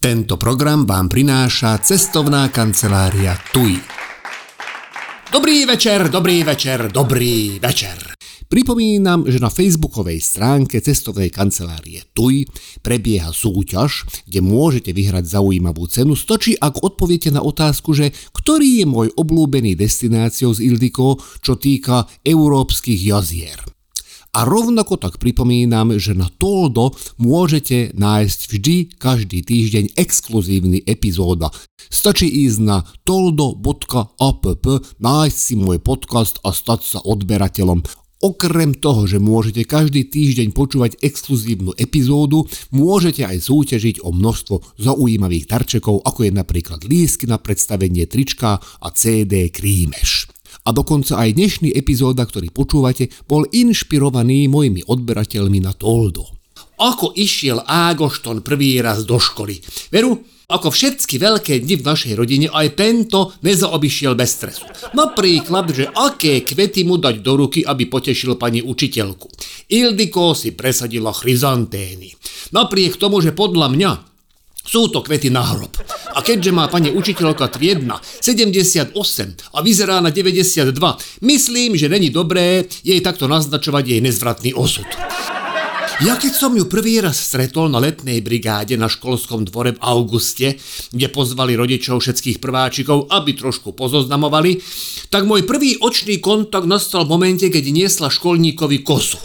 Tento program vám prináša cestovná kancelária TUI. Dobrý večer, dobrý večer, dobrý večer. Pripomínam, že na facebookovej stránke cestovnej kancelárie TUI prebieha súťaž, kde môžete vyhrať zaujímavú cenu, stočí ak odpoviete na otázku, že ktorý je môj obľúbený destináciou z Ildiko, čo týka európskych jazier. A rovnako tak pripomínam, že na Toldo môžete nájsť vždy každý týždeň exkluzívny epizóda. Stačí ísť na toldo.app, nájsť si môj podcast a stať sa odberateľom. Okrem toho, že môžete každý týždeň počúvať exkluzívnu epizódu, môžete aj súťažiť o množstvo zaujímavých darčekov, ako je napríklad lísky na predstavenie trička a CD Krímeš. A dokonca aj dnešný epizóda, ktorý počúvate, bol inšpirovaný mojimi odberateľmi na Toldo. Ako išiel Ágošton prvý raz do školy? Veru, ako všetky veľké dni v našej rodine, aj tento nezaobišiel bez stresu. Napríklad, že aké kvety mu dať do ruky, aby potešil pani učiteľku. Ildiko si presadila chryzantény. Napriek tomu, že podľa mňa sú to kvety na hrob. A keďže má pani učiteľka triedna 78 a vyzerá na 92, myslím, že není dobré jej takto naznačovať jej nezvratný osud. Ja keď som ju prvý raz stretol na letnej brigáde na školskom dvore v auguste, kde pozvali rodičov všetkých prváčikov, aby trošku pozoznamovali, tak môj prvý očný kontakt nastal v momente, keď niesla školníkovi kosu.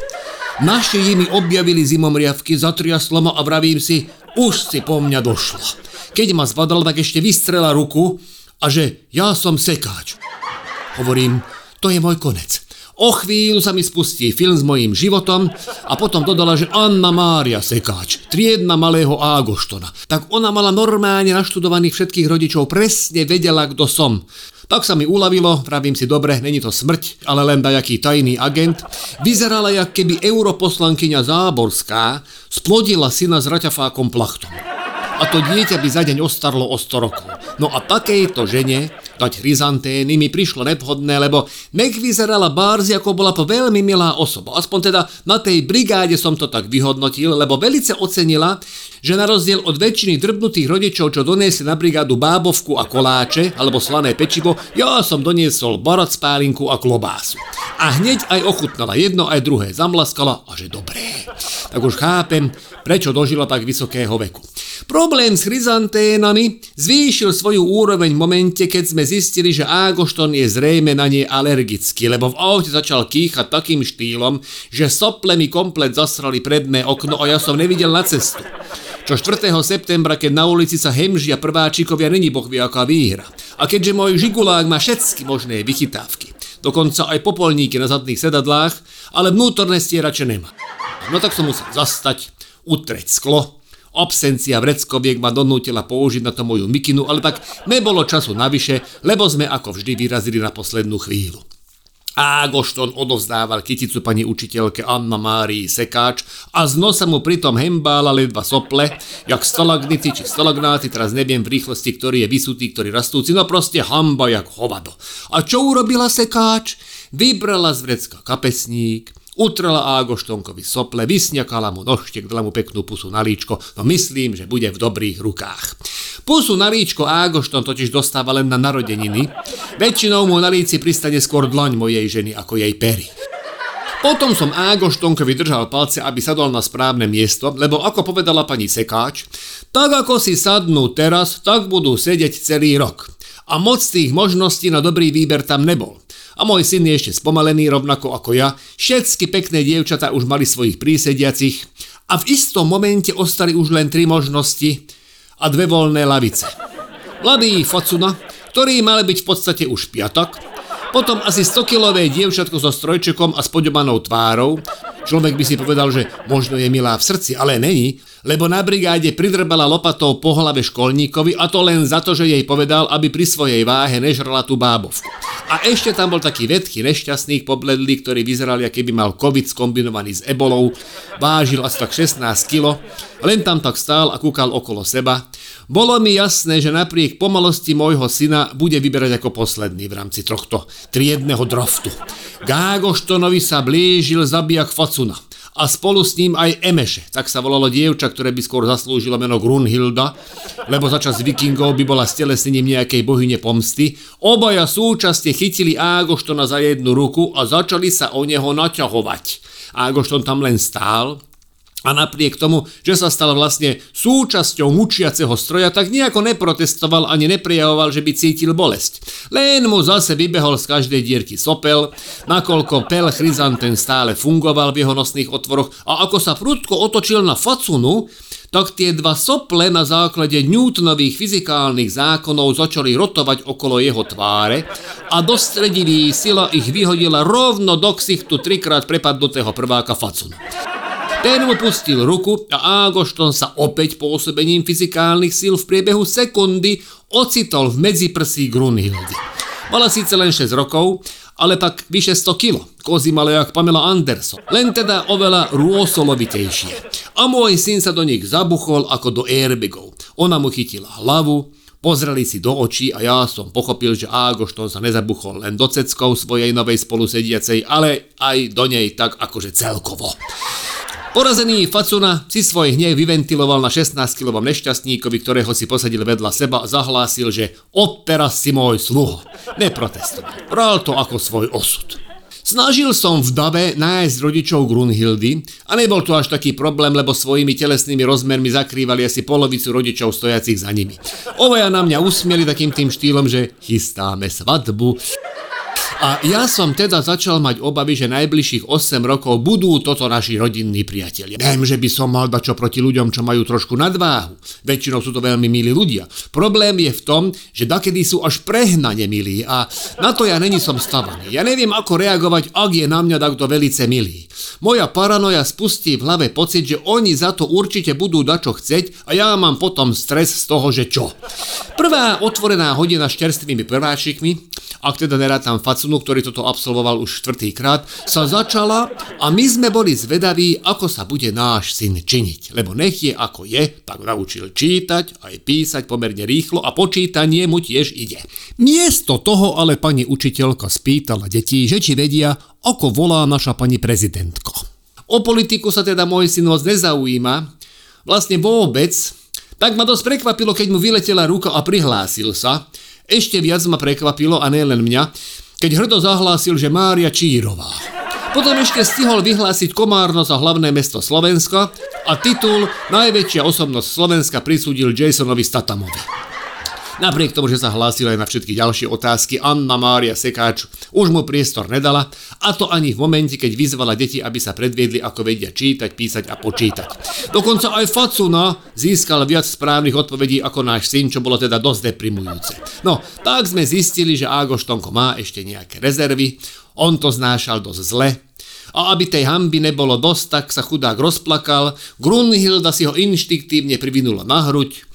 Naši mi objavili zimomriavky, zatriaslo ma a vravím si, už si po mňa došlo. Keď ma zvadal, tak ešte vystrela ruku a že ja som sekáč. Hovorím, to je môj konec. O chvíľu sa mi spustí film s mojím životom a potom dodala, že Anna Mária Sekáč, triedna malého Ágoštona. Tak ona mala normálne naštudovaných všetkých rodičov, presne vedela, kto som. Tak sa mi uľavilo, pravím si, dobre, není to smrť, ale len dajaký tajný agent. Vyzerala, jak keby europoslankyňa Záborská splodila syna s raťafákom plachtom. A to dieťa by za deň ostarlo o 100 rokov. No a takejto žene dať chryzantény mi prišlo nevhodné, lebo nech vyzerala Bárzi ako bola to veľmi milá osoba. Aspoň teda na tej brigáde som to tak vyhodnotil, lebo velice ocenila, že na rozdiel od väčšiny drbnutých rodičov, čo doniesli na brigádu bábovku a koláče alebo slané pečivo, ja som doniesol barat spálinku a klobásu. A hneď aj ochutnala jedno aj druhé, zamlaskala a že dobré. Tak už chápem, prečo dožila tak vysokého veku. Problém s chryzanténami zvýšil svoju úroveň v momente, keď sme zistili, že Ágošton je zrejme na nej alergický, lebo v aute začal kýchať takým štýlom, že sople mi komplet zasrali predné okno a ja som nevidel na cestu. Čo 4. septembra, keď na ulici sa hemžia prváčikovia, není bohvie aká výhra. A keďže môj žigulák má všetky možné vychytávky, dokonca aj popolníky na zadných sedadlách, ale vnútorné stierače nemá. No tak som musel zastať, utreť sklo, Absencia vreckoviek ma donútila použiť na to moju mikinu, ale tak nebolo času navyše, lebo sme ako vždy vyrazili na poslednú chvíľu. Ágošton odovzdával kyticu pani učiteľke Anna Márii Sekáč a z nosa mu pritom hembála ledva sople, jak stalagnity či stalagnáty, teraz neviem v rýchlosti, ktorý je vysutý, ktorý rastúci, no proste hamba jak hovado. A čo urobila Sekáč? Vybrala z vrecka kapesník, Utrela Ágoštonkovi sople, vysňakala mu nožtek, dala mu peknú pusu na líčko, no myslím, že bude v dobrých rukách. Pusu na líčko Ágošton totiž dostáva len na narodeniny, väčšinou mu na líci pristane skôr dlaň mojej ženy ako jej pery. Potom som Ágoštonkovi držal palce, aby sadol na správne miesto, lebo ako povedala pani Sekáč, tak ako si sadnú teraz, tak budú sedieť celý rok. A moc tých možností na dobrý výber tam nebol a môj syn je ešte spomalený rovnako ako ja. Všetky pekné dievčatá už mali svojich prísediacich a v istom momente ostali už len tri možnosti a dve voľné lavice. Mladý Focuna, ktorý mal byť v podstate už piatok, potom asi 100-kilové dievčatko so strojčekom a spodobаnou tvárou. Človek by si povedal, že možno je milá v srdci, ale není, lebo na brigáde pridrbala lopatou po hlave školníkovi a to len za to, že jej povedal, aby pri svojej váhe nežrala tú bábovku. A ešte tam bol taký vedký nešťastný pobledlý, ktorý vyzeral, keby mal covid skombinovaný s ebolou, vážil asi tak 16 kg, len tam tak stál a kúkal okolo seba. Bolo mi jasné, že napriek pomalosti môjho syna bude vyberať ako posledný v rámci tohto triedného droftu. Gágoštonovi sa blížil zabijak Facuna a spolu s ním aj Emeše, tak sa volalo dievča, ktoré by skôr zaslúžilo meno Grunhilda, lebo za čas vikingov by bola stelesnením nejakej bohyne pomsty. Obaja súčasne chytili Ágoštona za jednu ruku a začali sa o neho naťahovať. Ágošton tam len stál, a napriek tomu, že sa stal vlastne súčasťou mučiaceho stroja, tak nejako neprotestoval ani neprejavoval, že by cítil bolesť. Len mu zase vybehol z každej dierky sopel, nakoľko pel chryzanten stále fungoval v jeho nosných otvoroch a ako sa prudko otočil na facunu, tak tie dva sople na základe Newtonových fyzikálnych zákonov začali rotovať okolo jeho tváre a do stredivý sila ich vyhodila rovno do ksichtu trikrát prepadnutého prváka Facunu. Ten mu pustil ruku a Ágošton sa opäť pôsobením fyzikálnych síl v priebehu sekundy ocitol v medziprsí Grunhildy. Mala síce len 6 rokov, ale pak vyše 100 kilo. Kozy mala jak Pamela Anderson, len teda oveľa rôsolovitejšie. A môj syn sa do nich zabuchol ako do airbagov. Ona mu chytila hlavu, pozreli si do očí a ja som pochopil, že Ágošton sa nezabuchol len do ceckov svojej novej spolusediacej, ale aj do nej tak akože celkovo. Porazený Facuna si svoj hnev vyventiloval na 16-kilovom nešťastníkovi, ktorého si posadil vedľa seba a zahlásil, že opera si môj sluho. Neprotestoval. Bral to ako svoj osud. Snažil som v dave nájsť rodičov Grunhildy a nebol to až taký problém, lebo svojimi telesnými rozmermi zakrývali asi polovicu rodičov stojacich za nimi. Ovaja na mňa usmieli takým tým štýlom, že chystáme svadbu. A ja som teda začal mať obavy, že najbližších 8 rokov budú toto naši rodinní priatelia. Viem, že by som mal dať čo proti ľuďom, čo majú trošku nadváhu. Väčšinou sú to veľmi milí ľudia. Problém je v tom, že dakedy sú až prehnane milí a na to ja není som stavaný. Ja neviem, ako reagovať, ak je na mňa takto velice milý. Moja paranoja spustí v hlave pocit, že oni za to určite budú dať čo chceť a ja mám potom stres z toho, že čo. Prvá otvorená hodina s čerstvými prváčikmi, ak teda nerátam Facunu, ktorý toto absolvoval už štvrtýkrát, sa začala a my sme boli zvedaví, ako sa bude náš syn činiť. Lebo nech je ako je, tak naučil čítať, aj písať pomerne rýchlo a počítanie mu tiež ide. Miesto toho ale pani učiteľka spýtala detí, že či vedia, ako volá naša pani prezidentka. O politiku sa teda môj syn moc nezaujíma, vlastne vôbec, tak ma dosť prekvapilo, keď mu vyletela ruka a prihlásil sa, ešte viac ma prekvapilo, a len mňa, keď hrdo zahlásil, že Mária Čírová. Potom ešte stihol vyhlásiť Komárno za hlavné mesto Slovenska a titul Najväčšia osobnosť Slovenska prisúdil Jasonovi Statamovi. Napriek tomu, že sa hlásil aj na všetky ďalšie otázky, Anna Mária Sekáč už mu priestor nedala, a to ani v momente, keď vyzvala deti, aby sa predviedli, ako vedia čítať, písať a počítať. Dokonca aj Facuna získal viac správnych odpovedí ako náš syn, čo bolo teda dosť deprimujúce. No, tak sme zistili, že Ágoš Tonko má ešte nejaké rezervy, on to znášal dosť zle, a aby tej hamby nebolo dosť, tak sa chudák rozplakal, Grunhilda si ho inštiktívne privinula na hruď,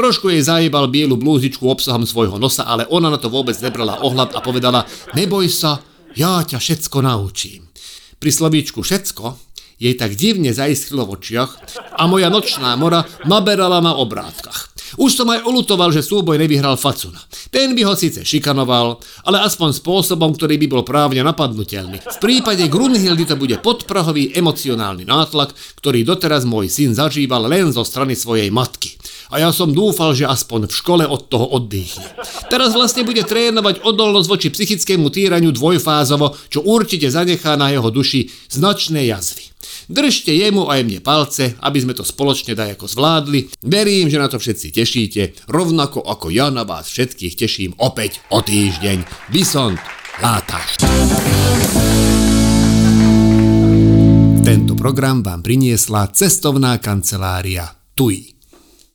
Trošku jej zajebal bielu blúzičku obsahom svojho nosa, ale ona na to vôbec nebrala ohľad a povedala, neboj sa, ja ťa všetko naučím. Pri slovíčku všetko jej tak divne zaiskrylo v očiach a moja nočná mora naberala na obrátkach. Už som aj olutoval, že súboj nevyhral Facuna. Ten by ho síce šikanoval, ale aspoň spôsobom, ktorý by bol právne napadnutelný. V prípade Grunhildy to bude podprahový emocionálny nátlak, ktorý doteraz môj syn zažíval len zo strany svojej matky a ja som dúfal, že aspoň v škole od toho oddychne. Teraz vlastne bude trénovať odolnosť voči psychickému týraniu dvojfázovo, čo určite zanechá na jeho duši značné jazvy. Držte jemu aj mne palce, aby sme to spoločne dajako zvládli. Verím, že na to všetci tešíte, rovnako ako ja na vás všetkých teším opäť o týždeň. Bison, látaš. Tento program vám priniesla cestovná kancelária TUI.